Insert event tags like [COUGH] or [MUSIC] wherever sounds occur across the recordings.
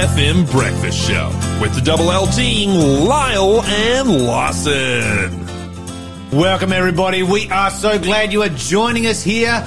FM Breakfast Show with the Double L team, Lyle and Lawson. Welcome, everybody. We are so glad you are joining us here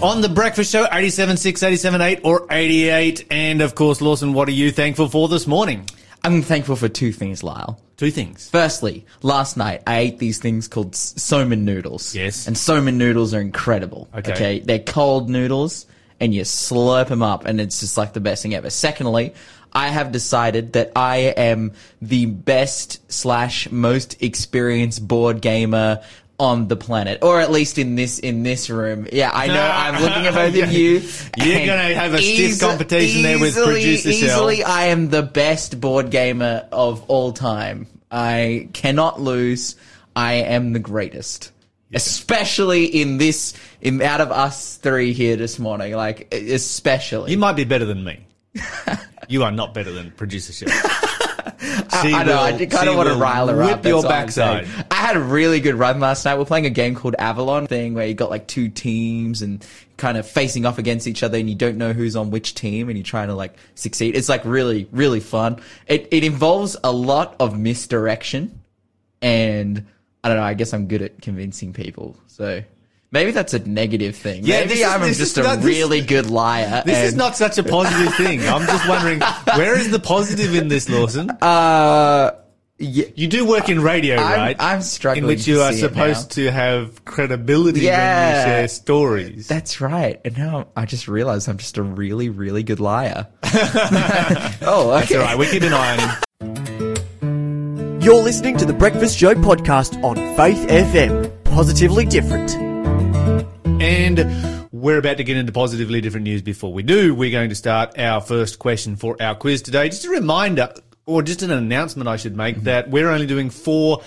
on the Breakfast Show, 87.6, 87.8, or 88. And of course, Lawson, what are you thankful for this morning? I'm thankful for two things, Lyle. Two things. Firstly, last night I ate these things called s- somen noodles. Yes. And somen noodles are incredible. Okay. They're cold noodles and you slurp them up and it's just like the best thing ever. Secondly, I have decided that I am the best slash most experienced board gamer on the planet, or at least in this in this room. Yeah, I know. [LAUGHS] I'm looking at both of you. You're gonna have a stiff competition there with easily- producer Shell. Easily, I am the best board gamer of all time. I cannot lose. I am the greatest. Especially in this, in out of us three here this morning, like especially. You might be better than me. [LAUGHS] you are not better than producer Shell. [LAUGHS] She I know. I will- did kind of want to rile her whip up. your backside. I had a really good run last night. We're playing a game called Avalon thing where you got like two teams and kind of facing off against each other and you don't know who's on which team and you're trying to like succeed. It's like really, really fun. It, it involves a lot of misdirection and I don't know. I guess I'm good at convincing people. So maybe that's a negative thing. Yeah, maybe is- I'm just is a not- this- really good liar. This is not such a positive thing. I'm just wondering, [LAUGHS] where is the positive in this, Lawson? Uh, yeah, You do work in radio, I'm- right? I'm struggling In which to you are see supposed to have credibility when you share stories. That's right. And now I just realized I'm just a really, really good liar. [LAUGHS] [LAUGHS] oh, okay. That's all right. We keep an eye on him. You're listening to the Breakfast Show podcast on Faith FM. Positively different. And we're about to get into positively different news. Before we do, we're going to start our first question for our quiz today. Just a reminder, or just an announcement I should make, mm-hmm. that we're only doing four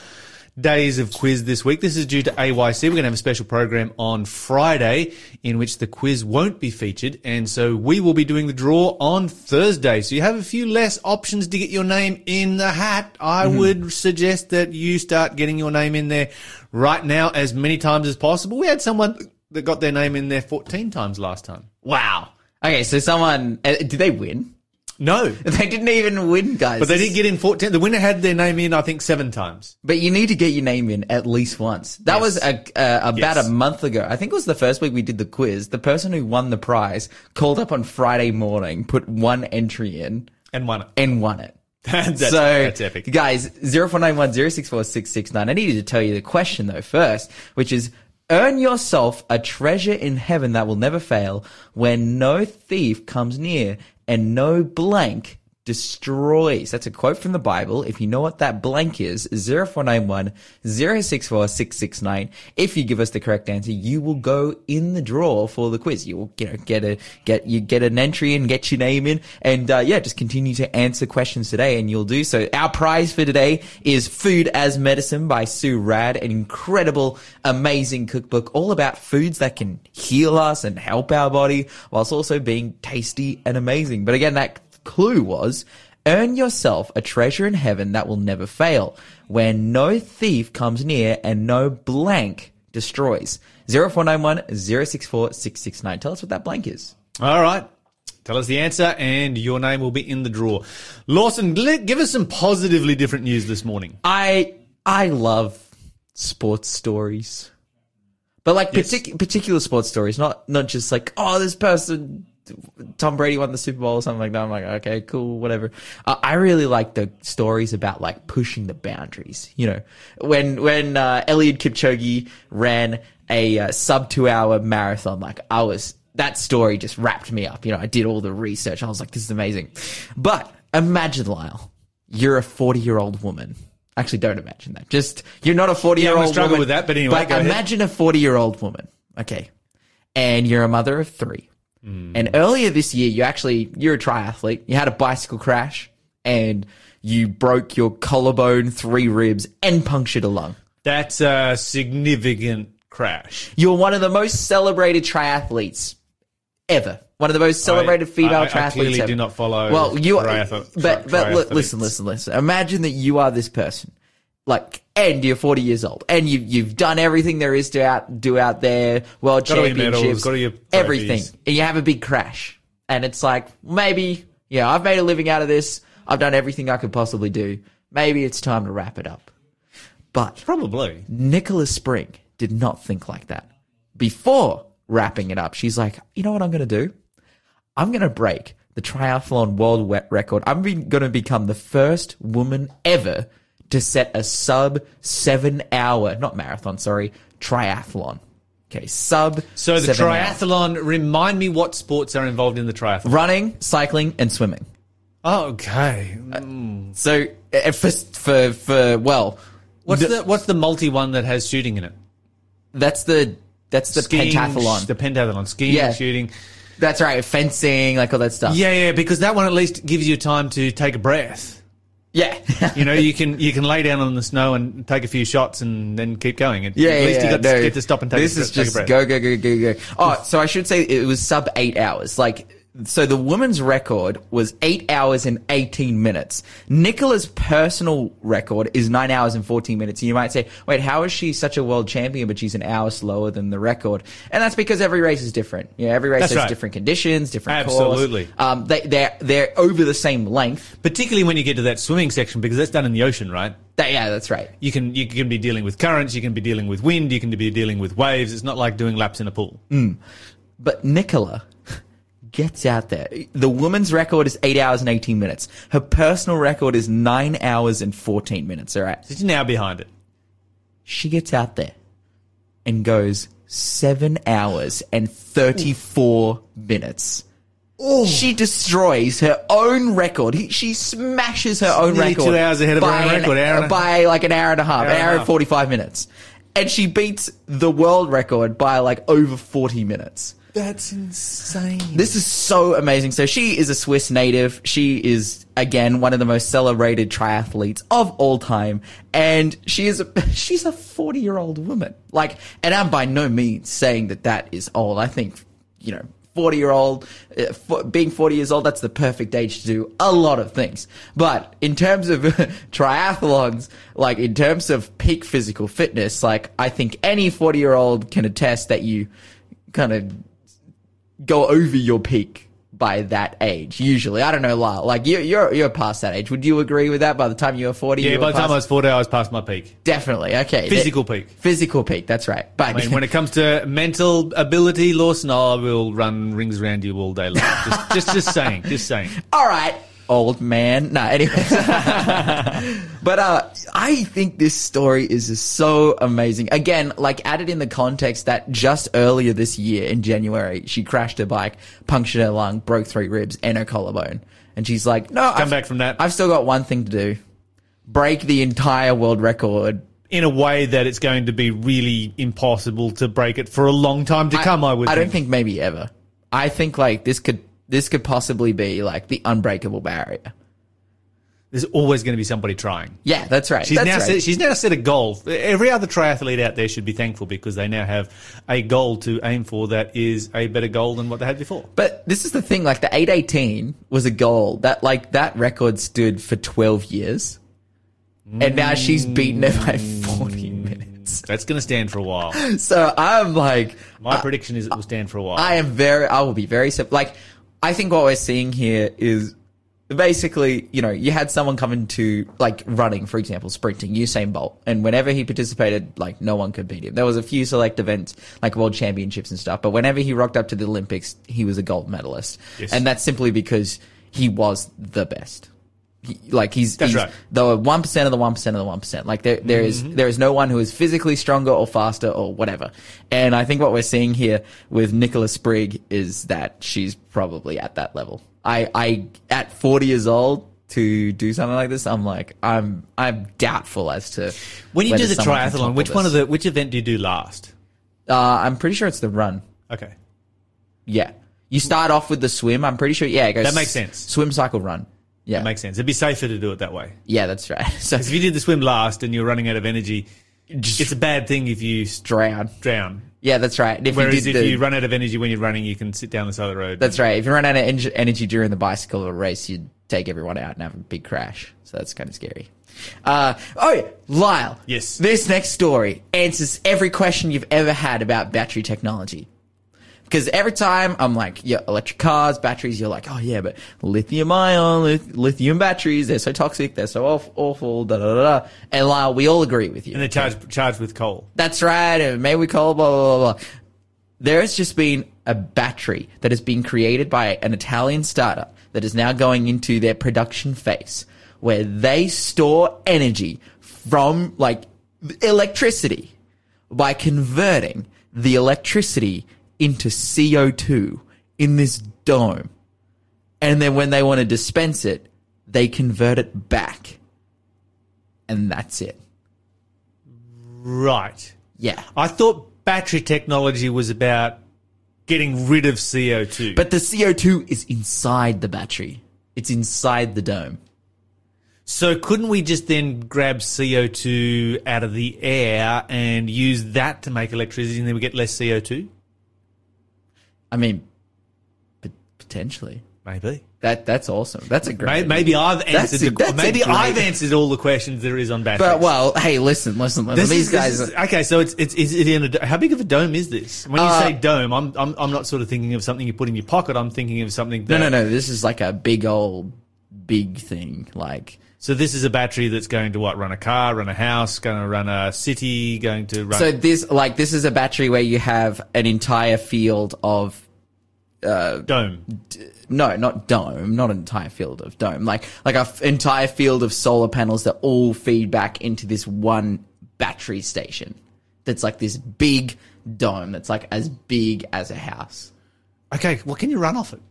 days of quiz this week. This is due to AYC. We're going to have a special program on Friday in which the quiz won't be featured. And so we will be doing the draw on Thursday. So you have a few less options to get your name in the hat. I mm-hmm. would suggest that you start getting your name in there right now as many times as possible. We had someone that got their name in there 14 times last time. Wow. Okay, so someone, uh, did they win? No. [LAUGHS] They didn't even win, guys. But they did get in 14. The winner had their name in, I think, seven times. But you need to get your name in at least once. That Yes. was a, uh, about Yes. a month ago. I think it was the first week we did the quiz. The person who won the prize called up on Friday morning, put one entry in, And won it. and won it. [LAUGHS] That's, so, that's epic. guys, 0491 064 669. I needed to tell you the question though first, which is earn yourself a treasure in heaven that will never fail when no thief comes near and no blank destroys. That's a quote from the Bible. If you know what that blank is, 0491 064 669. If you give us the correct answer, you will go in the draw for the quiz. You will, get a, get, you get an entry and get your name in. And, uh, yeah, just continue to answer questions today and you'll do so. Our prize for today is Food as Medicine by Sue Radd, an incredible, amazing cookbook all about foods that can heal us and help our body whilst also being tasty and amazing. But again, that clue was earn yourself a treasure in heaven that will never fail where no thief comes near and no blank destroys. 0491 064 669. Tell us what that blank is. All right. Tell us the answer, and your name will be in the draw. Lawson, give us some positively different news this morning. I I love sports stories, but like Yes. partic- particular sports stories, not not just like oh this person, Tom Brady won the Super Bowl or something like that. I'm like okay, cool, whatever. Uh, I really like the stories about like pushing the boundaries. You know, when when uh, Eliud Kipchoge ran a uh, sub two hour marathon, like I was. That story just wrapped me up. You know, I did all the research. I was like, this is amazing. But imagine, Lyle, you're a 40 year old woman. Actually, don't imagine that. Just, you're not a 40 year old woman. with that, but anyway, But go ahead. imagine a 40 year old woman. Okay. And you're a mother of three. And mm. earlier this year, you actually, you're a triathlete. You had a bicycle crash and you broke your collarbone, three ribs, and punctured a lung. That's a significant crash. You're one of the most celebrated triathletes ever. One of the most celebrated I- female I- I triathletes clearly ever. do not follow Well, you triath- but but triathletes. listen, listen, listen. Imagine that you are this person, like, and you're 40 years old, and you've you've done everything there is to out do out there, world Got medals, championships, got everything, and you have a big crash, and it's like maybe Yeah, I've made a living out of this. I've done everything I could possibly do. Maybe it's time to wrap it up. But Probably. Nicholas Spirig did not think like that. Before wrapping it up, she's like, you know what I'm going to do? I'm going to break the triathlon world wet record. I'm going to become the first woman ever to set a sub seven hour, not marathon, sorry, triathlon. Okay, sub. So the triathlon, remind me what sports are involved in the triathlon. running, cycling, and swimming. Oh, okay. Uh, hmm. So uh, uh, for for for well, What's the- the what's the multi one that has shooting in it? that's the that's the Skiing, pentathlon. The pentathlon. Skiing, Yeah. shooting. that's right, fencing, like all that stuff. Yeah, yeah, because that one at least gives you time to take a breath. Yeah. You know, you can you can lay down on the snow and take a few shots and then keep going. At Yeah, at least yeah, you got no. to get to stop and take, this a, is just a breath. go go go go go. Oh, so I should say it was sub eight hours. Like, so the woman's record was eight hours and eighteen minutes. Nicola's personal record is nine hours and fourteen minutes. And you might say, wait, how is she such a world champion, but she's an hour slower than the record? And that's because every race is different. Yeah, every race That's has right. different conditions, different course. Absolutely. Um, they they're they're over the same length. Particularly when you get to that swimming section because that's done in the ocean, right? That, yeah, that's right. You can you can be dealing with currents, you can be dealing with wind, you can be dealing with waves. It's not like doing laps in a pool. But Nicola gets out there. The woman's record is eight hours and 18 minutes. Her personal record is nine hours and 14 minutes. All right. She's now behind it. She gets out there and goes seven hours and 34 minutes. Oh. She destroys her own record. He, she smashes her own record. two hours ahead of her by own an- record, hour and by like an hour and a half, Hour an and hour and half. 45 minutes. And she beats the world record by like over 40 minutes. That's insane. This is so amazing. So she is a Swiss native. She is again one of the most celebrated triathletes of all time, and she is a, [LAUGHS] she's a forty year old woman. Like, and I'm by no means saying that that is old. I think you know. 40 year old, uh, being 40 years old, that's the perfect age to do a lot of things. But in terms of [LAUGHS] triathlons, like in terms of peak physical fitness, like I think any 40 year old can attest that you kind of go over your peak by that age. Usually, I don't know, Lyle. Like you, you're you're past that age. Would you agree with that? By the time you were forty, Yeah, by the time I was 40, I was past my peak. definitely okay. Physical peak. Physical peak. That's right. But I mean, when it comes to mental ability, Lawson, I will run rings around you all day long. Just, just, just saying, just saying. [LAUGHS] all right, old man. No, anyways. [LAUGHS] but uh, I think this story is just so amazing. Again, like added in the context that just earlier this year in January, she crashed her bike, punctured her lung, broke three ribs and her collarbone, and she's like, "No, Come I've, back from that I've still got one thing to do: break the entire world record." in a way that it's going to be really impossible to break it for a long time to come. I, would. I don't think. think maybe ever. I think like this could this could possibly be like the unbreakable barrier. there's always going to be somebody trying. Yeah, that's right. She's that's now right. set, she's now set a goal. Every other triathlete out there should be thankful because they now have a goal to aim for that is a better goal than what they had before. But this is the thing, like the 818 was a goal that like that record stood for 12 years. And now she's beaten it by 40 mm. minutes. That's going to stand for a while. [LAUGHS] So I'm like, My prediction is it will stand for a while. I am very, I will be very, like, I think what we're seeing here is basically, you know, you had someone come into, like, running, for example, sprinting, Usain Bolt, and whenever he participated, like, no one could beat him. There was a few select events, like world championships and stuff, but whenever he rocked up to the Olympics, he was a gold medalist. Yes. And that's simply because he was the best. He, like he's, That's he's right. the one percent of the one percent of the one percent. Like there, there is- Mm-hmm. there is no one who is physically stronger or faster or whatever. And I think what we're seeing here with Nicola Spirig is that she's probably at that level. I, I at forty years old to do something like this, I'm like, I'm, I'm doubtful as to when you do the triathlon, which one of the which event do you do last? Uh, I'm pretty sure it's the run. Okay. Yeah, you start off with the swim. I'm pretty sure. Yeah, it goes That makes sense. Swim, cycle, run. Yeah, That makes sense. It'd be safer to do it that way. yeah, that's right. [LAUGHS] So if you did the swim last and you're running out of energy, it's a bad thing if you drown. drown. Yeah, that's right. And if Whereas you did if the, you run out of energy when you're running, you can sit down the side of the road. That's right. If you run out of en- energy during the bicycle or race, you'd take everyone out and have a big crash. So that's kind of scary. Uh, oh, yeah, Lyle. Yes. This next story answers every question you've ever had about battery technology. Because every time I'm like, yeah, electric cars, batteries, you're like, oh yeah, but lithium ion, lithium batteries, they're so toxic, they're so awful, da da da da. And Lyle, we all agree with you. And they're charged, charged with coal. That's right. And maybe we call blah, blah, blah, blah. There has just been a battery that has been created by an Italian startup that is now going into their production phase where they store energy from like electricity by converting the electricity into CO2 in this dome. And then when they want to dispense it, they convert it back. And that's it. Right. Yeah. I thought battery technology was about getting rid of CO2. But the CO2 is inside the battery. It's inside the dome. so couldn't we just then grab CO2 out of the air and use that to make electricity and then we get less CO2? I mean, p- potentially. Maybe. That that's awesome. That's a great. Maybe, maybe I've answered a- the, maybe I've answered all the questions there is on batteries. But well, hey, listen, listen, listen. This These is- guys. is- okay, so it's it's is it in a how big of a dome is this? When you Uh, say dome, I'm, I'm I'm not sort of thinking of something you put in your pocket. I'm thinking of something. That, no, no, no. This is like a big old, big thing. Like So this is a battery that's going to what? Run a car, run a house, going to run a city, going to run. so. This like this is a battery where you have an entire field of uh, dome. no, not dome, not an entire field of dome, like like a f- entire field of solar panels that all feed back into this one battery station. That's like this big dome that's like as big as a house. Okay, what can you run off it?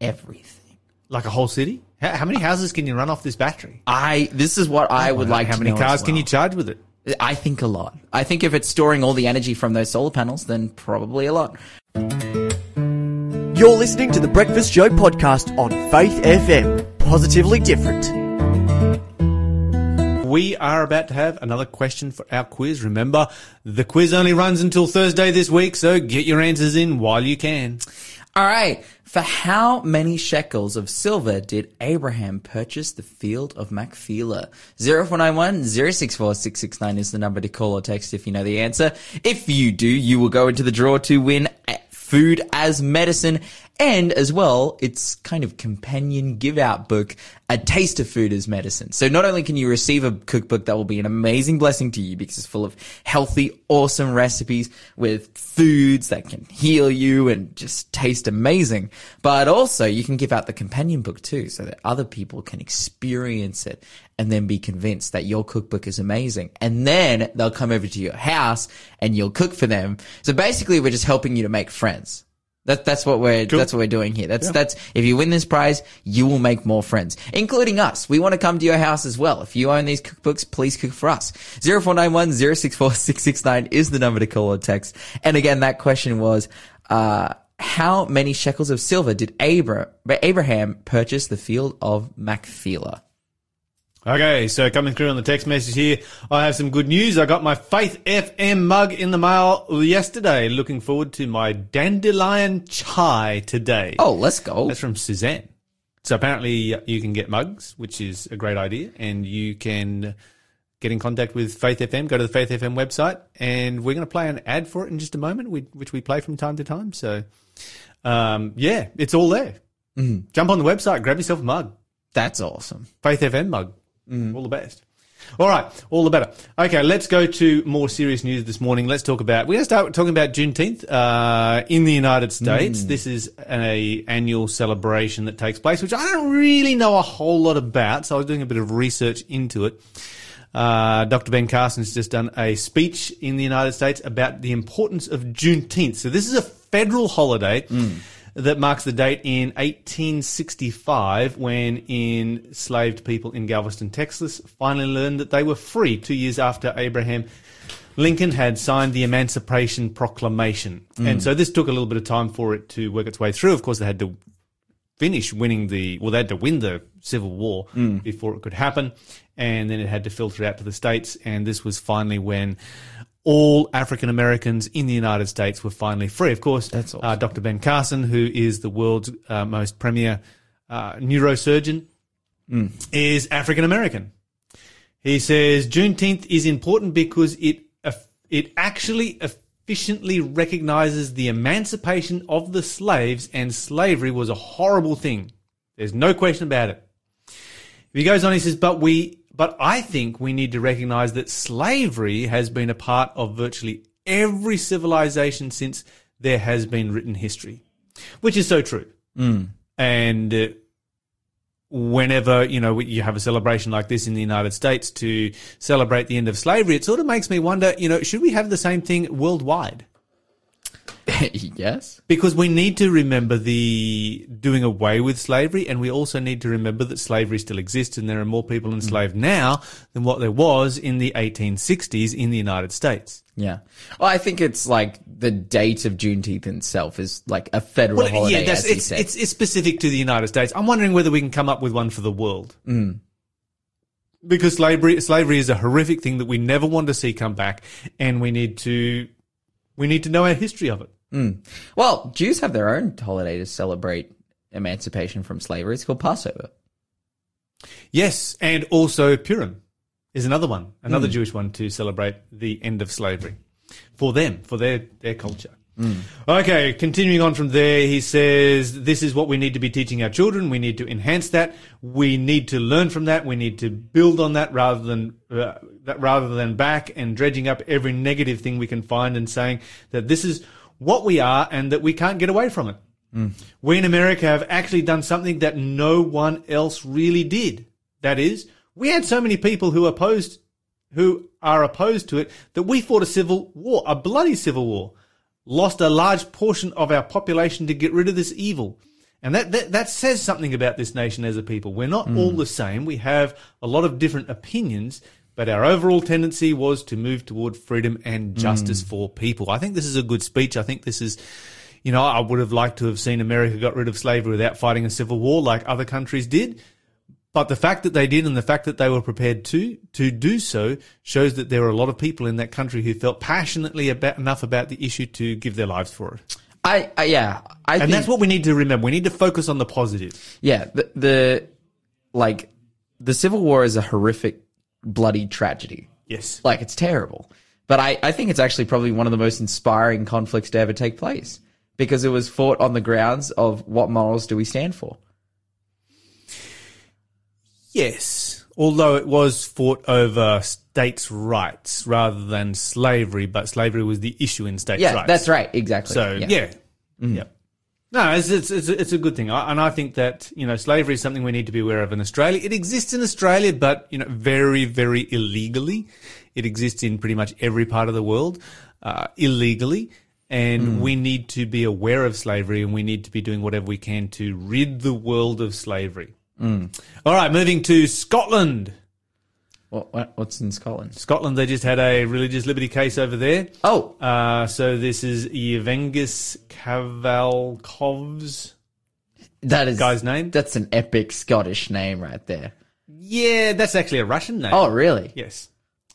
Everything. Like a whole city? How, how many houses can you run off this battery? I this is what I would like. How to many know cars as can well. you charge with it? I think a lot. I think if it's storing all the energy from those solar panels, then probably a lot. You're listening to the Breakfast Show podcast on Faith FM. Positively different. We are about to have another question for our quiz. Remember, the quiz only runs until Thursday this week, so get your answers in while you can. All right. For how many shekels of silver did Abraham purchase the field of Machpelah? 0491 064 669 is the number to call or text if you know the answer. If you do, you will go into the draw to win food as medicine and as well, its kind of companion give out book, A Taste of Food as Medicine. So not only can you receive a cookbook that will be an amazing blessing to you because it's full of healthy, awesome recipes with foods that can heal you and just taste amazing, but also you can give out the companion book too so that other people can experience it and then be convinced that your cookbook is amazing. And then they'll come over to your house and you'll cook for them. So basically we're just helping you to make friends. That, that's what we're that's what we're doing here. That's that's if you win this prize, you will make more friends, including us. We want to come to your house as well. If you own these cookbooks, please cook for us. 0491 064 669 is the number to call or text. And again, that question was uh, how many shekels of silver did Abra- Abraham purchase the field of Machpelah? Okay, so coming through on the text message here, I have some good news. I got my Faith FM mug in the mail yesterday. Looking forward to my dandelion chai today. Oh, let's go. That's from Suzanne. So apparently you can get mugs, which is a great idea, and you can get in contact with Faith FM. Go to the Faith FM website, and we're going to play an ad for it in just a moment, which we play from time to time. So, um, yeah, it's all there. Jump on the website, grab yourself a mug. That's awesome. Faith FM mug. All the best. All right, all the better. Okay, let's go to more serious news this morning. Let's talk about. We're going to start talking about Juneteenth uh, in the United States. This is a annual celebration that takes place, which I don't really know a whole lot about. So I was doing a bit of research into it. Uh, Dr. Ben Carson's just done a speech in the United States about the importance of Juneteenth. So this is a federal holiday that marks the date in 1865 when enslaved people in Galveston, Texas finally learned that they were free two years after Abraham Lincoln had signed the Emancipation Proclamation. Mm. And so this took a little bit of time for it to work its way through. Of course, they had to finish winning the well they had to win the civil war mm. before it could happen and then it had to filter out to the states and this was finally when all African Americans in the United States were finally free. Of course, That's awesome. uh, Dr. Ben Carson, who is the world's uh, most premier uh, neurosurgeon, is African American. He says Juneteenth is important because it it actually efficiently recognizes the emancipation of the slaves and slavery was a horrible thing. There's no question about it. He goes on, he says, but we, but I think we need to recognize that slavery has been a part of virtually every civilization since there has been written history, which is so true. And uh, whenever you know you have a celebration like this in the United States to celebrate the end of slavery, it sort of makes me wonder, you know, should we have the same thing worldwide? [LAUGHS] yes. Because we need to remember the doing away with slavery, and we also need to remember that slavery still exists, and there are more people enslaved mm. now than what there was in the 1860s in the United States. Yeah. Well, I think it's like the date of Juneteenth itself is like a federal Well, holiday. yeah, that's, it's, it's it's specific to the United States. I'm wondering whether we can come up with one for the world. Mm. Because slavery slavery is a horrific thing that we never want to see come back, and we need to we need to know our history of it. Hmm. well, Jews have their own holiday to celebrate emancipation from slavery. It's called Passover. Yes, and also Purim is another one, another hmm. Jewish one to celebrate the end of slavery for them, for their their culture. Hmm. Okay, continuing on from there, he says this is what we need to be teaching our children. We need to enhance that. We need to learn from that. We need to build on that rather than uh, that rather than back and dredging up every negative thing we can find and saying that this is what we are and that we can't get away from it. Mm. We in America have actually done something that no one else really did. That is, we had so many people who opposed, who are opposed to it that we fought a civil war, a bloody civil war, lost a large portion of our population to get rid of this evil. And that, that, that says something about this nation as a people. We're not mm. all the same. We have a lot of different opinions, but our overall tendency was to move toward freedom and hmm. justice for people. I think this is a good speech. I think this is, you know, I would have liked to have seen America got rid of slavery without fighting a civil war like other countries did. But the fact that they did and the fact that they were prepared to to do so shows that there were a lot of people in that country who felt passionately about enough about the issue to give their lives for it. I, I yeah, I And think that's what we need to remember. We need to focus on the positive. yeah, the, the like the Civil War is a horrific, bloody tragedy. Yes. Like it's terrible. But I, I think it's actually probably one of the most inspiring conflicts to ever take place because it was fought on the grounds of what morals do we stand for. Yes. Although it was fought over states' rights rather than slavery, but slavery was the issue in states' Yeah, rights. that's right. Exactly. So yeah, yeah. Mm-hmm. No, it's it's it's a, it's a good thing, I, and I think that you know slavery is something we need to be aware of in Australia. It exists in Australia, but you know very very illegally. It exists in pretty much every part of the world uh, illegally, and we need to be aware of slavery, and we need to be doing whatever we can to rid the world of slavery. All right, moving to Scotland. What, what, what's in Scotland? Scotland, they just had a religious liberty case over there. Oh, Uh, so this is Yevengis Kovalkovs. that is Guy's name? That's an epic Scottish name right there. Yeah, that's actually a Russian name. Oh, really? Yes.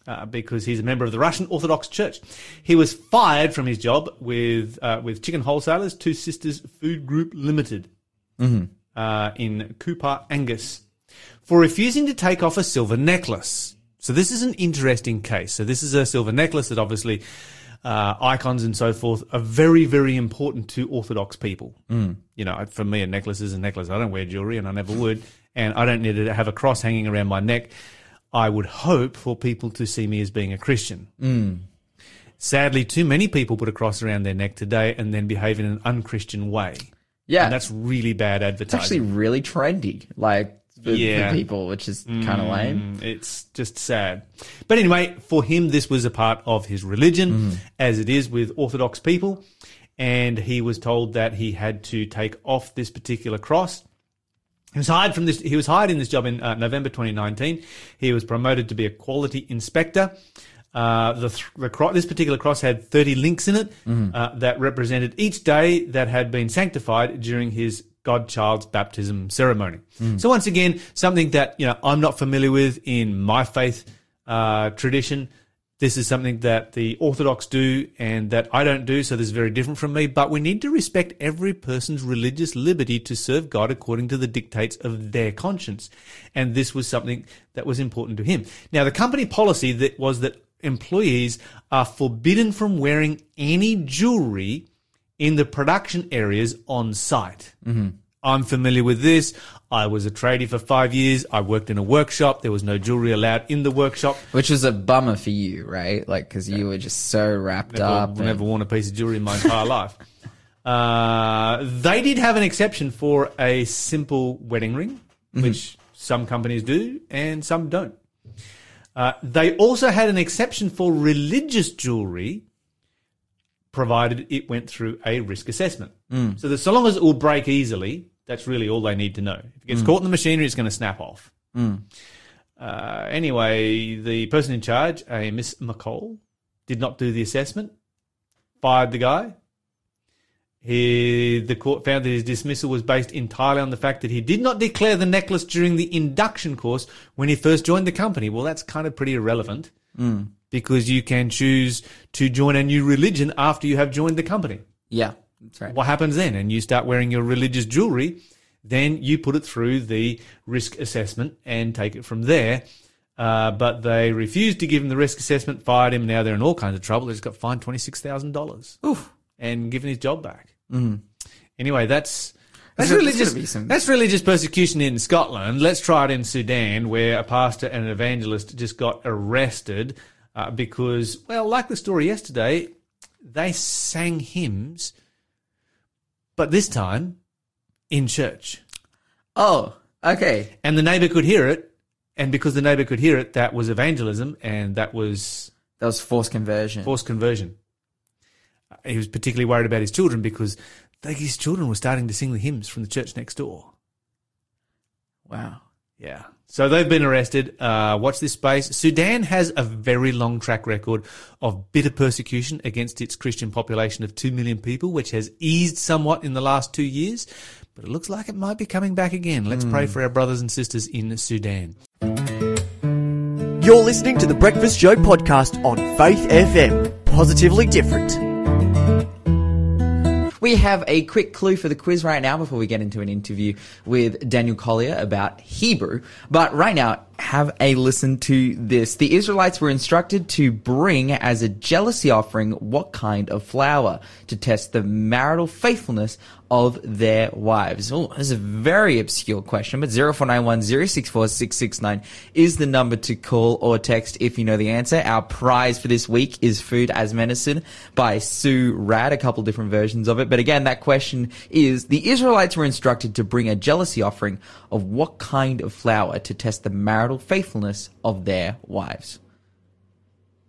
Uh, because he's a member of the Russian Orthodox Church. He was fired from his job with uh, with Chicken Wholesalers, Two Sisters Food Group Limited, uh, in Coupar, Angus, for refusing to take off a silver necklace. So this is an interesting case. So this is a silver necklace that obviously uh, icons and so forth are very, very important to Orthodox people. Mm. You know, for me, a necklace is a necklace. I don't wear jewelry, and I never would, and I don't need to have a cross hanging around my neck. I would hope for people to see me as being a Christian. Sadly, too many people put a cross around their neck today and then behave in an unchristian way. Yeah. And that's really bad advertising. it's actually really trendy, like for, Yeah. for people, which is kind of lame. Mm, It's just sad. But anyway, for him, this was a part of his religion, as it is with Orthodox people. And he was told that he had to take off this particular cross. He was hired from this. He was hired in this job in uh, November 2019. He was promoted to be a quality inspector. Uh, the, th- the cro- this particular cross had 30 links in it uh, that represented each day that had been sanctified during his godchild's baptism ceremony. So once again, something that you know I'm not familiar with in my faith uh, tradition. This is something that the Orthodox do and that I don't do, so this is very different from me. But we need to respect every person's religious liberty to serve God according to the dictates of their conscience. And this was something that was important to him. Now, the company policy that was that employees are forbidden from wearing any jewelry in the production areas on site. Mm-hmm. I'm familiar with this. I was a tradie for five years. I worked in a workshop. There was no jewelry allowed in the workshop. Which was a bummer for you, right? Like, because you were just so wrapped Never, up. never and- worn a piece of jewelry in my entire life. [LAUGHS] Uh, they did have an exception for a simple wedding ring, which some companies do and some don't. Uh, they also had an exception for religious jewelry, provided it went through a risk assessment. Mm. So that so long as it will break easily, that's really all they need to know. If it gets mm. caught in the machinery, it's going to snap off. Mm. Uh, anyway, the person in charge, a Miss McCall, did not do the assessment, fired the guy. He, the court found that his dismissal was based entirely on the fact that he did not declare the necklace during the induction course when he first joined the company. Well, that's kind of pretty irrelevant because you can choose to join a new religion after you have joined the company. Yeah, that's right. What happens then? And you start wearing your religious jewelry, then you put it through the risk assessment and take it from there. Uh, but they refused to give him the risk assessment, fired him. Now they're in all kinds of trouble. They just got fined twenty six thousand dollars Oof. and given his job back. Anyway, that's that's There's religious. some- That's religious persecution in Scotland. Let's try it in Sudan, where a pastor and an evangelist just got arrested uh, because, well, like the story yesterday, they sang hymns, but this time in church, Oh, okay. and the neighbour could hear it. And because the neighbour could hear it, that was evangelism, and that was That was forced conversion. forced conversion. Uh, He was particularly worried about his children because they, his children were starting to sing the hymns from the church next door. Wow. Yeah. So they've been arrested. Uh, watch this space. Sudan has a very long track record of bitter persecution against its Christian population of 2 million people, which has eased somewhat in the last two years, but it looks like it might be coming back again. Let's pray for our brothers and sisters in Sudan. You're listening to the Breakfast Show podcast on Faith FM. Positively different. We have a quick clue for the quiz right now before we get into an interview with Daniel Collier about Hebrew. But right now, have a listen to this. The Israelites were instructed to bring as a jealousy offering what kind of flour to test the marital faithfulness of their wives. Oh, this is a very obscure question, but 0491 064 669 is the number to call or text if you know the answer. Our prize for this week is Food as Medicine by Sue Radd, a couple different versions of it. But again, that question is the Israelites were instructed to bring a jealousy offering of what kind of flour to test the marital faithfulness of their wives.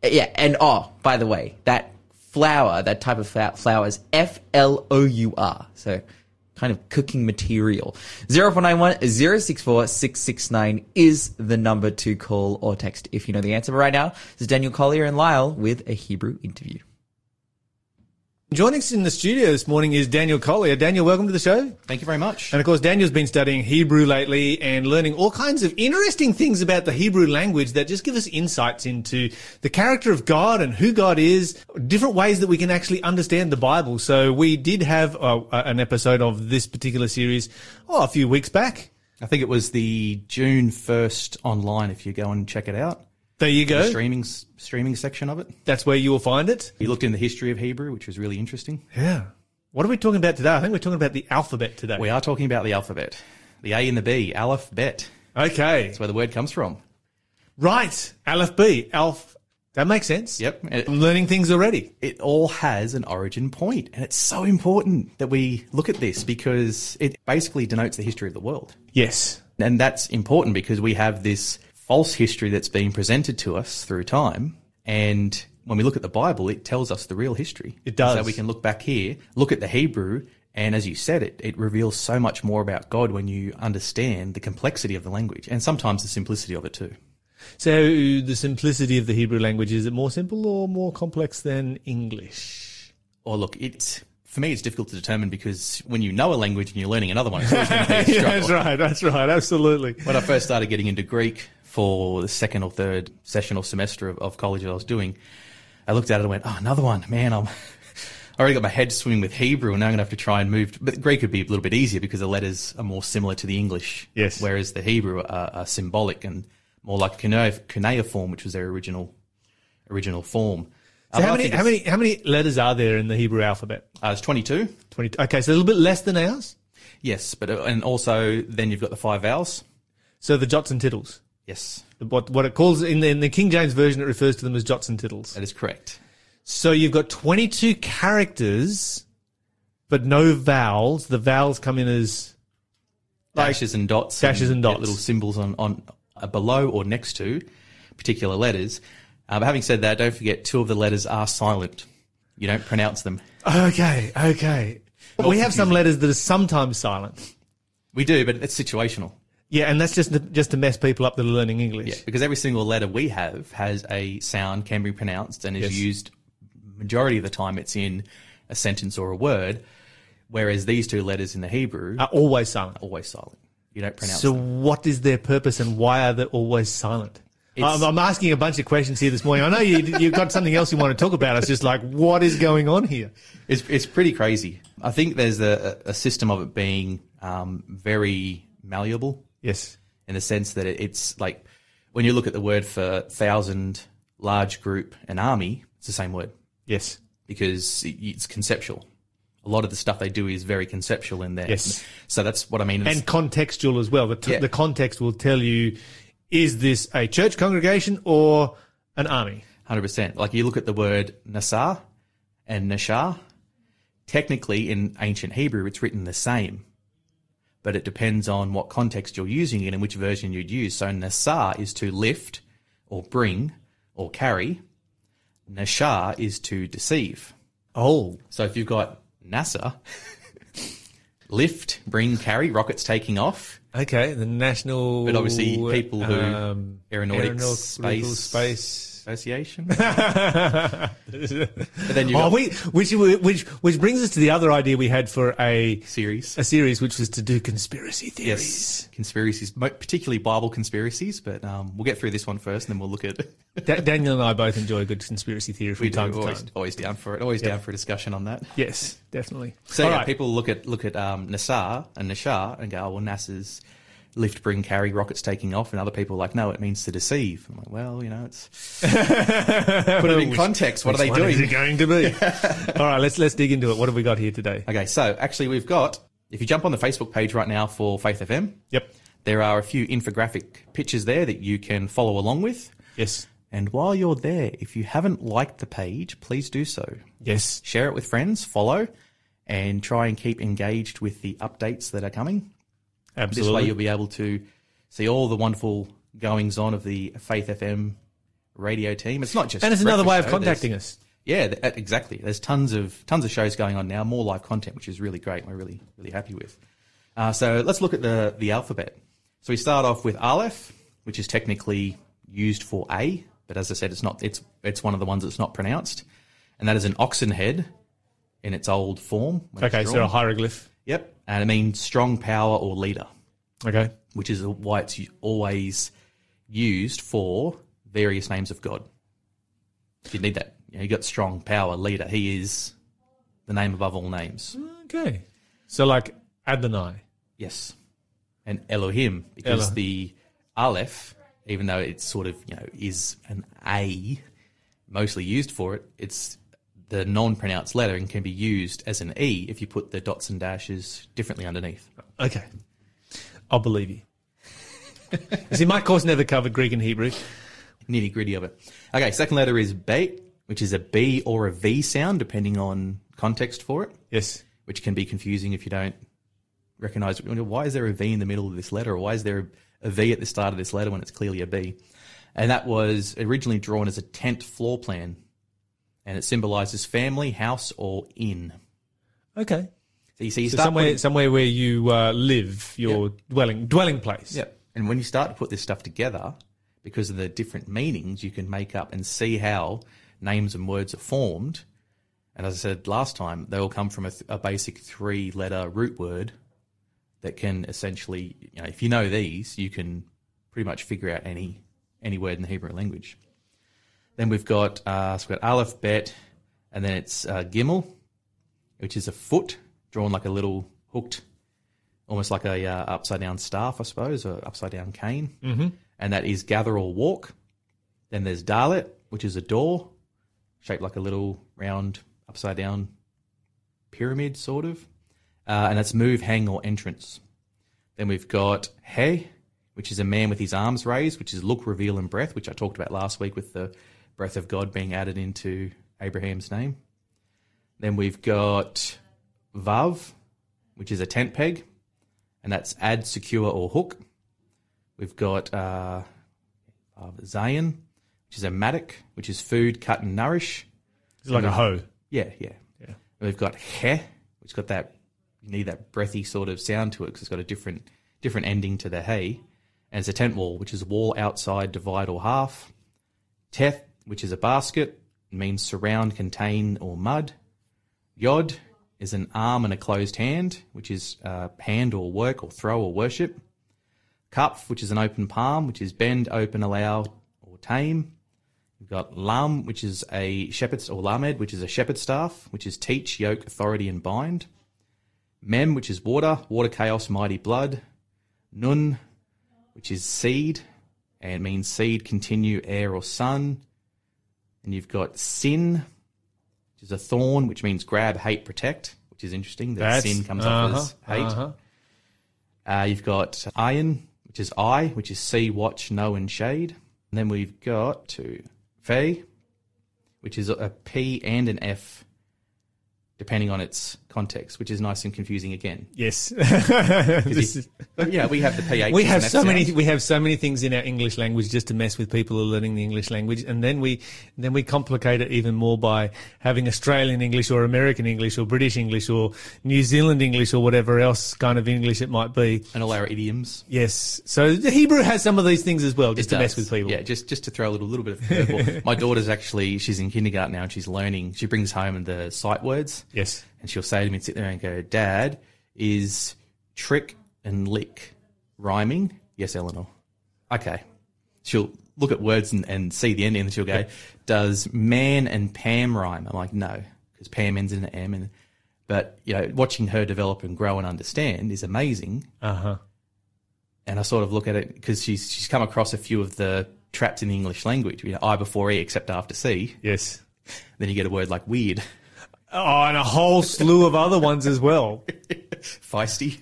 Yeah, and oh, by the way, that flour, that type of flour is F L O U R. So kind of cooking material. 0491 064 669 is the number to call or text if you know the answer. But right now, this is Daniel Collier and Lyle with a Hebrew interview. Joining us in the studio this morning is Daniel Collier. Daniel, welcome to the show. Thank you very much. And of course, Daniel's been studying Hebrew lately and learning all kinds of interesting things about the Hebrew language that just give us insights into the character of God and who God is, different ways that we can actually understand the Bible. So we did have uh, an episode of this particular series, oh, a few weeks back. I think it was the June 1st online if you go and check it out. There you The go. streaming streaming section of it. That's where you will find it. We looked in the history of Hebrew, which was really interesting. Yeah. What are we talking about today? I think we're talking about the alphabet today. We are talking about the alphabet. The A and the B, Aleph, Bet. Okay. That's where the word comes from. Right. Aleph B. Alf. That makes sense. Yep. It, I'm learning things already. it all has an origin point, and it's so important that we look at this because it basically denotes the history of the world. Yes. And that's important because we have this false history that's being presented to us through time. And when we look at the Bible, it tells us the real history. It does. So we can look back here, look at the Hebrew, and as you said, it, it reveals so much more about God when you understand the complexity of the language and sometimes the simplicity of it too. So the simplicity of the Hebrew language is it more simple or more complex than English? Or look, it's for me, it's difficult to determine because when you know a language and you're learning another one, it's always going to be a [LAUGHS] struggle. that's right. That's right. Absolutely. when I first started getting into Greek for the second or third session or semester of, of college that I was doing, I looked at it and went, "Oh, another one, man! I'm [LAUGHS] I already got my head swimming with Hebrew, and now I'm going to have to try and move." But Greek would be a little bit easier because the letters are more similar to the English, Yes. Whereas the Hebrew are, are symbolic and more like cuneiform, which was their original original form. So Uh, how many, how many, how many letters are there in the Hebrew alphabet? Uh, it's 22. 20. Okay, so a little bit less than ours. Yes, but uh, and also then you've got the five vowels. So the jots and tittles. Yes, What, what it calls in the, in the King James version, it refers to them as jots and tittles. that is correct. So you've got 22 characters, but no vowels. The vowels come in as Like- Dashes and dots. Dashes and yeah, dots. little symbols on on uh, below or next to particular letters. Uh, but having said that, don't forget two of the letters are silent. You don't pronounce them. Okay, okay. We have some letters that are sometimes silent. We do, but it's situational. Yeah, and that's just just to mess people up that are learning English. Yeah, because every single letter we have has a sound, can be pronounced, and is Yes. used majority of the time. It's in a sentence or a word, whereas these two letters in the Hebrew Are always silent. are always silent. You don't pronounce So them. what is their purpose and why are they always silent? It's- I'm asking a bunch of questions here this morning. I know you, you've got something else you want to talk about. It's just like, what is going on here? It's it's pretty crazy. I think there's a, a system of it being um, very malleable Yes. in the sense that it, it's like when you look at the word for thousand, large group, and army, it's the same word Yes. because it, it's conceptual. A lot of the stuff they do is very conceptual in there. Yes. So that's what I mean. It's- And contextual as well. The, t- Yeah. the context will tell you, is this a church congregation or an army? Hundred percent. Like you look at the word nasar and nashar. Technically, in ancient Hebrew, it's written the same, but it depends on what context you're using it and which version you'd use. So nasar is to lift, or bring, or carry. Nashar is to deceive. Oh. So if you've got NASA, [LAUGHS] lift, bring, carry, rockets taking off. Okay. The national. But obviously, people who um, aeronautics, aeronautical space, space. Association. [LAUGHS] but then you Oh, we, which, which, which brings us to the other idea we had for a, series. a series, which was to do conspiracy theories. Yes, conspiracies, particularly Bible conspiracies. But um, we'll get through this one first, and then we'll look at. Da- Daniel and I both enjoy a good conspiracy theory from We do to always, time. always down for it. Always down for a discussion on that. Yes, definitely. So yeah, right. people look at look at um, Nassar and Nashar and go, oh, well, NASA's lift, bring, carry, rockets taking off, and other people are like, no, it means to deceive. I'm like, well, you know, it's [LAUGHS] put it in context. What are they Which one is doing? it going to be? [LAUGHS] All right, let's let's dig into it. What have we got here today? Okay, so actually, we've got. If you jump on the Facebook page right now for Faith FM, Yep. there are a few infographic pictures there that you can follow along with. Yes. And while you're there, if you haven't liked the page, please do so. Yes. Share it with friends, follow, and try and keep engaged with the updates that are coming. This way, you'll be able to see all the wonderful goings on of the Faith FM radio team. It's not just and it's another way of show, contacting us. Yeah, uh, exactly. There's tons of tons of shows going on now, more live content, which is really great. We're really really happy with. Uh, so let's look at the the alphabet. So we start off with Aleph, which is technically used for A, but as I said, it's not. It's it's one of the ones that's not pronounced, and that is an oxen head in its old form. when it's Okay, so a hieroglyph. Yep, and it means strong power or leader, Okay. which is why it's always used for various names of God. If you need that, you, know, you got strong power leader. He is the name above all names. Okay. So like Adonai. Yes, and Elohim because Elo- the Aleph, even though it's sort of you know is an A, mostly used for it, it's the non-pronounced letter and can be used as an E if you put the dots and dashes differently underneath. Okay. I'll believe you. You [LAUGHS] See, my course never covered Greek and Hebrew. nitty gritty of it. Okay, second letter is B, which is a B or a V sound, depending on context for it, Yes. which can be confusing if you don't recognize why is there a V in the middle of this letter, or why is there a V at the start of this letter when it's clearly a B. And that was originally drawn as a tent floor plan, and it symbolizes family, house, or inn. Okay. So you see, you So somewhere, putting- somewhere where you uh, live, your dwelling dwelling place. Yeah. And when you start to put this stuff together, because of the different meanings, you can make up and see how names and words are formed. And as I said last time, they all come from a, th- a basic three letter root word that can essentially, you know, if you know these, you can pretty much figure out any any word in the Hebrew language. Then we've got uh, so we've got Aleph, Bet, and then it's uh, Gimel, which is a foot drawn like a little hooked almost like a uh, upside down staff, I suppose, or upside down cane. Mm-hmm. And that is gather or walk. Then there's Dalet, which is a door shaped like a little round upside down pyramid, sort of. Uh, and that's move, hang, or entrance. Then we've got he, which is a man with his arms raised, which is look, reveal, and breath, which I talked about last week with the breath of God being added into Abraham's name. Then we've got vav, which is a tent peg, and that's add, secure, or hook. We've got uh, zayin, which is a mattock, which is food, cut, and nourish. It's like a hoe. Yeah, yeah. Yeah. We've got he, which got that you need that breathy sort of sound to it because it's got a different different ending to the hey. And it's a tent wall, which is wall outside, divide or half. Teth, which is a basket, means surround, contain or mud. Yod is an arm and a closed hand, which is uh, hand or work or throw or worship. Kaph, which is an open palm, which is bend, open, allow or tame. We've got lam, which is a shepherd's, or lamed, which is a shepherd's staff, which is teach, yoke, authority, and bind. Mem, which is water, water, chaos, mighty blood. Nun, which is seed, and means seed, continue, air, or sun. And you've got sin, which is a thorn, which means grab, hate, protect, which is interesting. That That's- sin comes uh-huh, as hate. uh-huh. Uh, you've got ayin, which is eye, which is see, watch, know, and shade. And then we've got to fe, which is a P and an F, depending on its context, which is nice and confusing again. Yes. [LAUGHS] Is- yeah, we have the PH. we have so many we have so many things in our English language just to mess with people who are learning the English language and then we then we complicate it even more by having Australian English or American English or British English or New Zealand English or whatever else kind of English it might be. and all our idioms. Yes. So the Hebrew has some of these things as well just It to mess with people. Yeah, just just to throw a little little bit of. [LAUGHS] My daughter's actually she's in kindergarten now and she's learning. She brings home the sight words. Yes. and she'll say to me and sit there and go, Dad, is trick and lick rhyming? Yes, Eleanor. Okay. She'll look at words and, and see the ending and she'll go, Does man and Pam rhyme? I'm like, No, because Pam ends in an M. And, but, you know, watching her develop and grow and understand is amazing. Uh-huh. And I sort of look at it because she's, she's come across a few of the traps in the English language, you know, I before E except after C. Yes. Then you get a word like weird, Oh, and a whole slew of other ones as well. feisty.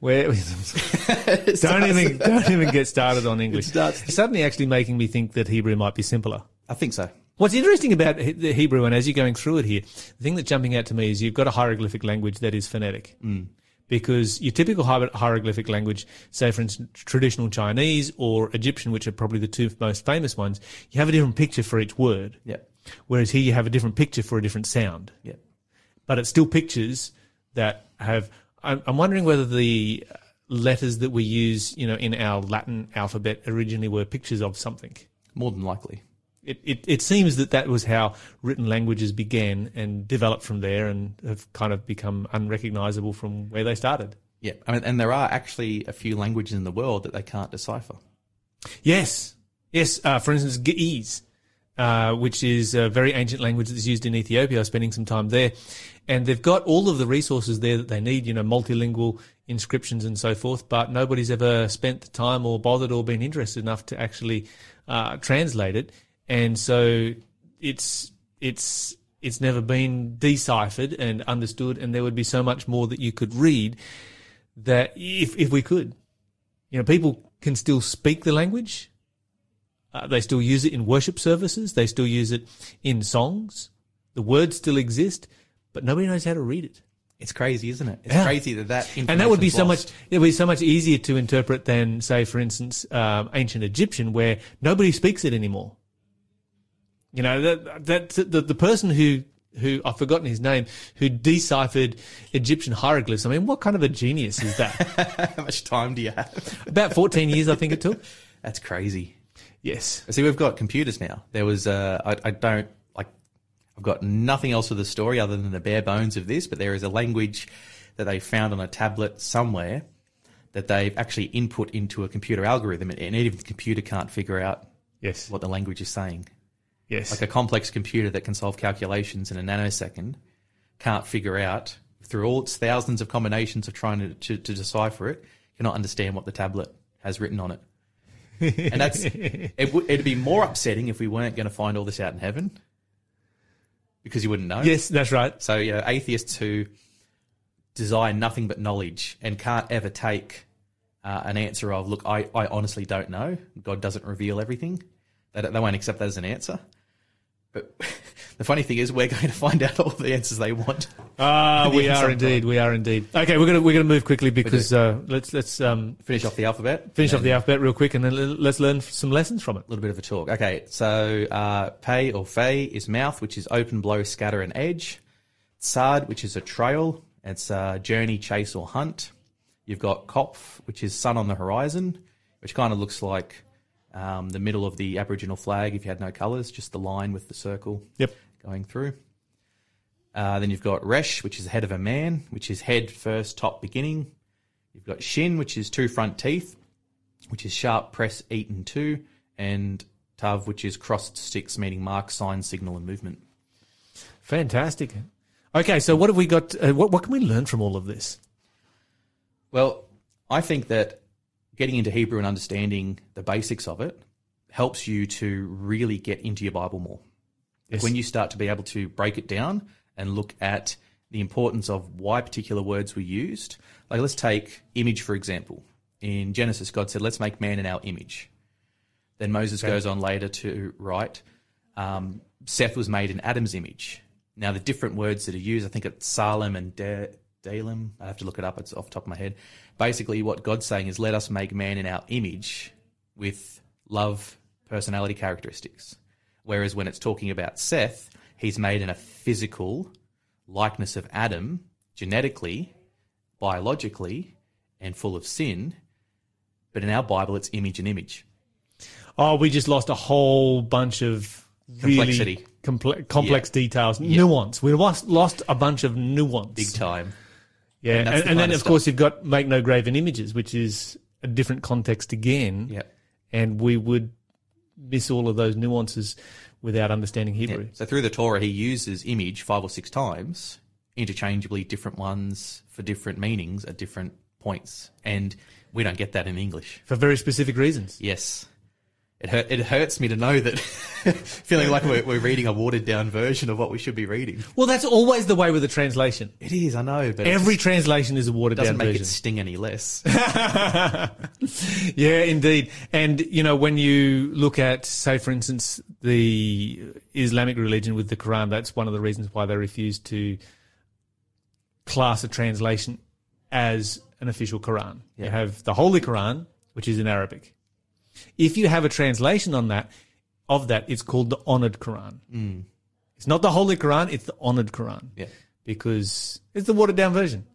Where [LAUGHS] don't even don't even get started on English. starts- It's suddenly actually making me think that Hebrew might be simpler. I think so. What's interesting about the Hebrew, and as you're going through it here, the thing that's jumping out to me is you've got a hieroglyphic language that is phonetic. Mm. Because your typical hieroglyphic language, say for instance traditional Chinese or Egyptian, which are probably the two most famous ones, you have a different picture for each word. Yeah. Whereas here you have a different picture for a different sound. Yeah. But it's still pictures that have. I'm, I'm wondering whether the letters that we use, you know, in our Latin alphabet originally were pictures of something. More than likely. It, it, it seems that that was how written languages began and developed from there and have kind of become unrecognizable from where they started. Yeah, I mean, and there are actually a few languages in the world that they can't decipher. Yes. Yes. Uh, for instance, Ge'ez, uh, which is a very ancient language that's used in Ethiopia. I was spending some time there. And they've got all of the resources there that they need, you know, multilingual inscriptions and so forth, but nobody's ever spent the time or bothered or been interested enough to actually uh, translate it. And so it's, it's, it's never been deciphered and understood, and there would be so much more that you could read that if, if we could. You know, people can still speak the language. Uh, they still use it in worship services. They still use it in songs. The words still exist, but nobody knows how to read it. It's crazy, isn't it? It's Yeah. crazy that that And that would be information's so much. It would be so much easier to interpret than, say, for instance, um, ancient Egyptian, where nobody speaks it anymore. You know that that the, the person who who I've forgotten his name who deciphered Egyptian hieroglyphs. I mean, what kind of a genius is that? [LAUGHS] How much time do you have? About fourteen years, I think it took. That's crazy. Yes. See, we've got computers now. There was, uh, I, I don't like, I've got nothing else for the story other than the bare bones of this, but there is a language that they found on a tablet somewhere that they've actually input into a computer algorithm, and, and even the computer can't figure out Yes. what the language is saying. Yes. Like a complex computer that can solve calculations in a nanosecond can't figure out through all its thousands of combinations of trying to, to, to decipher it, cannot understand what the tablet has written on it. And that's it. Would, it'd be more upsetting if we weren't going to find all this out in heaven, because you wouldn't know. Yes, that's right. So you know, atheists who desire nothing but knowledge and can't ever take uh, an answer of, "Look, I, I honestly don't know. God doesn't reveal everything." They, they won't accept that as an answer. But [LAUGHS] the funny thing is, we're going to find out all the answers they want. Ah, [LAUGHS] we are indeed. We are indeed. Okay, we're gonna we're gonna move quickly because uh, let's let's um, Finish off the alphabet. finish off the alphabet real quick and then let's learn some lessons from it. A little bit of a talk. Okay, so uh, pay or fay is mouth, which is open, blow, scatter, and edge. Tsad, which is a trail. It's uh, journey, chase, or hunt. You've got kopf, which is sun on the horizon, which kind of looks like um, the middle of the Aboriginal flag if you had no colours, just the line with the circle Yep. Going through. Uh, then you've got resh, which is the head of a man, which is head first, top, beginning. You've got shin, which is two front teeth, which is sharp, press, eat, and two. And tav, which is crossed sticks, meaning mark, sign, signal, and movement. Fantastic. Okay, so what have we got? Uh, what what can we learn from all of this? Well, I think that getting into Hebrew and understanding the basics of it helps you to really get into your Bible more. Yes. When you start to be able to break it down and look at the importance of why particular words were used. Like, let's take image, for example. In Genesis, God said, let's make man in our image. Then Moses goes on later to write, um, Seth was made in Adam's image. Now, the different words that are used, I think it's Salem and De- Dalem. I have to look it up. It's off the top of my head. Basically, what God's saying is, let us make man in our image with love, personality characteristics. Whereas when it's talking about Seth, he's made in a physical likeness of Adam, genetically, biologically, and full of sin. But in our Bible, it's image and image. Oh, we just lost a whole bunch of really Complexity. comple- complex details, nuance. We lost lost a bunch of nuance. Big time. Yeah, and, and, the then of of course you've got make no graven images, which is a different context again. Yeah. and we would miss all of those nuances without understanding Hebrew. So through the Torah, he uses image five or six times, interchangeably, different ones for different meanings at different points. And we don't get that in English. for very specific reasons. Yes. It, hurt, it hurts me to know that, [LAUGHS] feeling like we're, we're reading a watered down version of what we should be reading. Well, that's always the way with a translation. It is, I know, but Every translation is a watered down version. doesn't make it sting any less. [LAUGHS] Yeah, indeed. And, you know, when you look at, say, for instance, the Islamic religion with the Quran, that's one of the reasons why they refuse to class a translation as an official Quran. You have the Holy Quran, which is in Arabic. If you have a translation on that, of that, it's called the honored Quran. Mm. It's not the Holy Quran, it's the honored Quran. Yeah. Because it's the watered down version.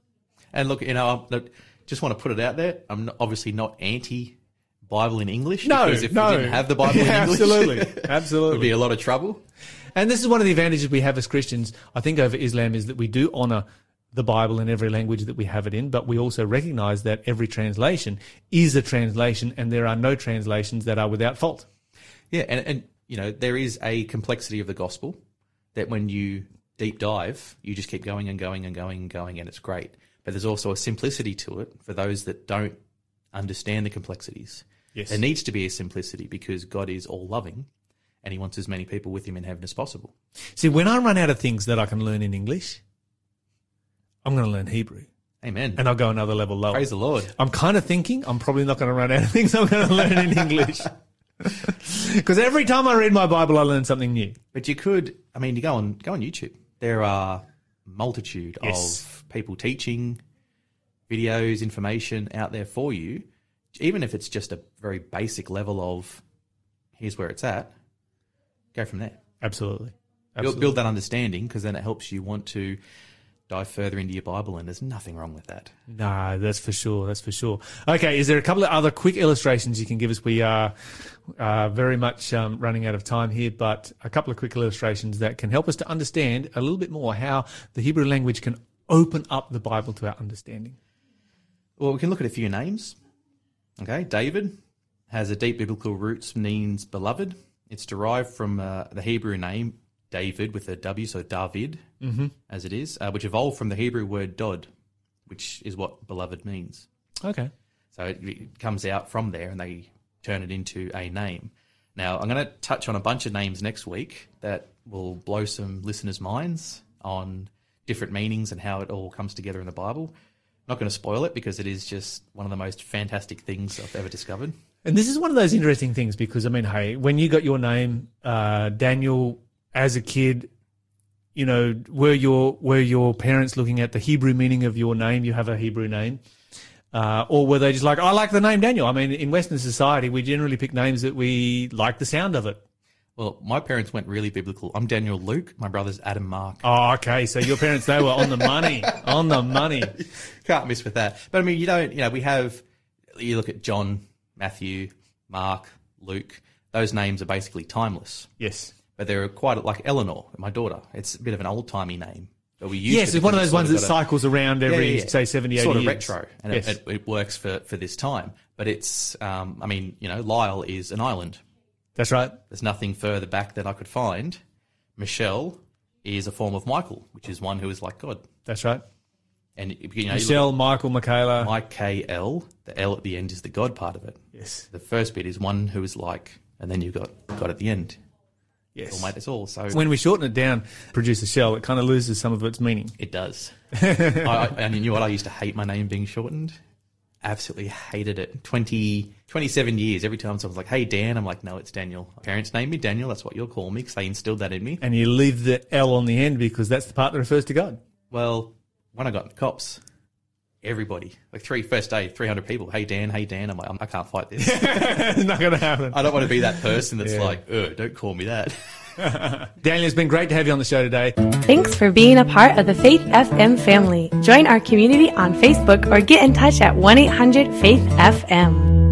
And look, you know, I just want to put it out there. I'm obviously not anti Bible in English. because if no. we didn't have the Bible Yeah, in [LAUGHS] English, absolutely, [LAUGHS] it would absolutely. be a lot of trouble. And this is one of the advantages we have as Christians, I think, over Islam is that we do honor the Bible in every language that we have it in, but we also recognize that every translation is a translation and there are no translations that are without fault. Yeah, and, and you know, there is a complexity of the gospel that when you deep dive, you just keep going and going and going and going, and it's great. But there's also a simplicity to it for those that don't understand the complexities. Yes. There needs to be a simplicity because God is all loving and he wants as many people with him in heaven as possible. See, when I run out of things that I can learn in English, I'm going to learn Hebrew Amen. and I'll go another level lower. Praise the Lord. I'm kind of thinking I'm probably not going to run out of [LAUGHS] things I'm going to learn in English. [LAUGHS] Because every time I read my Bible, I learn something new. But you could, I mean, you go on go on YouTube. There are multitude Yes. of people teaching videos, information out there for you. Even if it's just a very basic level of here's where it's at, go from there. Absolutely. Build, Absolutely. build that understanding because then it helps you want to dive further into your Bible, and there's nothing wrong with that. No, that's for sure. That's for sure. Okay, is there a couple of other quick illustrations you can give us? We are uh, very much um, running out of time here, but a couple of quick illustrations that can help us to understand a little bit more how the Hebrew language can open up the Bible to our understanding. Well, we can look at a few names. Okay, David has a deep biblical roots, means beloved. It's derived from uh, the Hebrew name David with a W, so David, as it is, uh, which evolved from the Hebrew word Dod, which is what beloved means. Okay. So it, it comes out from there, and they turn it into a name. Now, I'm going to touch on a bunch of names next week that will blow some listeners' minds on different meanings and how it all comes together in the Bible. Not going to spoil it because it is just one of the most fantastic things I've ever discovered. And this is one of those interesting things because I mean, hey, when you got your name, uh, Daniel, as a kid, you know, were your were your parents looking at the Hebrew meaning of your name? You have a Hebrew name, uh, or were they just like, I like the name Daniel? I mean, in Western society, we generally pick names that we like the sound of it. Well, my parents went really biblical. I'm Daniel Luke. My brother's Adam Mark. Oh, okay. So your parents, they were on the money, [LAUGHS] on the money. Can't miss with that. But I mean, you don't, you know, we have, you look at John, Matthew, Mark, Luke. Those names are basically timeless. Yes. But they're quite like Eleanor, my daughter. It's a bit of an old timey name. But we use Yes, it's one of those ones that cycles around every, say, 70, 80 sort of years. retro, and Yes. it, it, works for, for this time. But it's, um, I mean, you know, Lyle is an island. That's right. There's nothing further back that I could find. Michelle is a form of Michael, which is one who is like God. That's right. And you know, you Michelle, Michael, Michaela. at I-K-L, the L at the end is the God part of it. yes. The first bit is one who is like, and then you've got God at the end. Yes. All mate, it's all. So When we shorten it down, produce a shell, it kind of loses some of its meaning. It does. [LAUGHS] I, I, and you know what? I used to hate my name being shortened. Absolutely hated it. 20, 27 years. Every time someone's like, hey, Dan, I'm like, no, it's Daniel. My parents named me Daniel. That's what you'll call me because they instilled that in me. And you leave the L on the end because that's the part that refers to God. Well, when I got cops, everybody, like three, first day, 300 people, hey, Dan, hey, Dan. I'm like, I can't fight this. [LAUGHS] it's not going to happen. I don't want to be that person that's Yeah. like, ugh, don't call me that. [LAUGHS] Daniel, it's been great to have you on the show today. Thanks for being a part of the Faith FM family. Join our community on Facebook or get in touch at 1 800 Faith FM.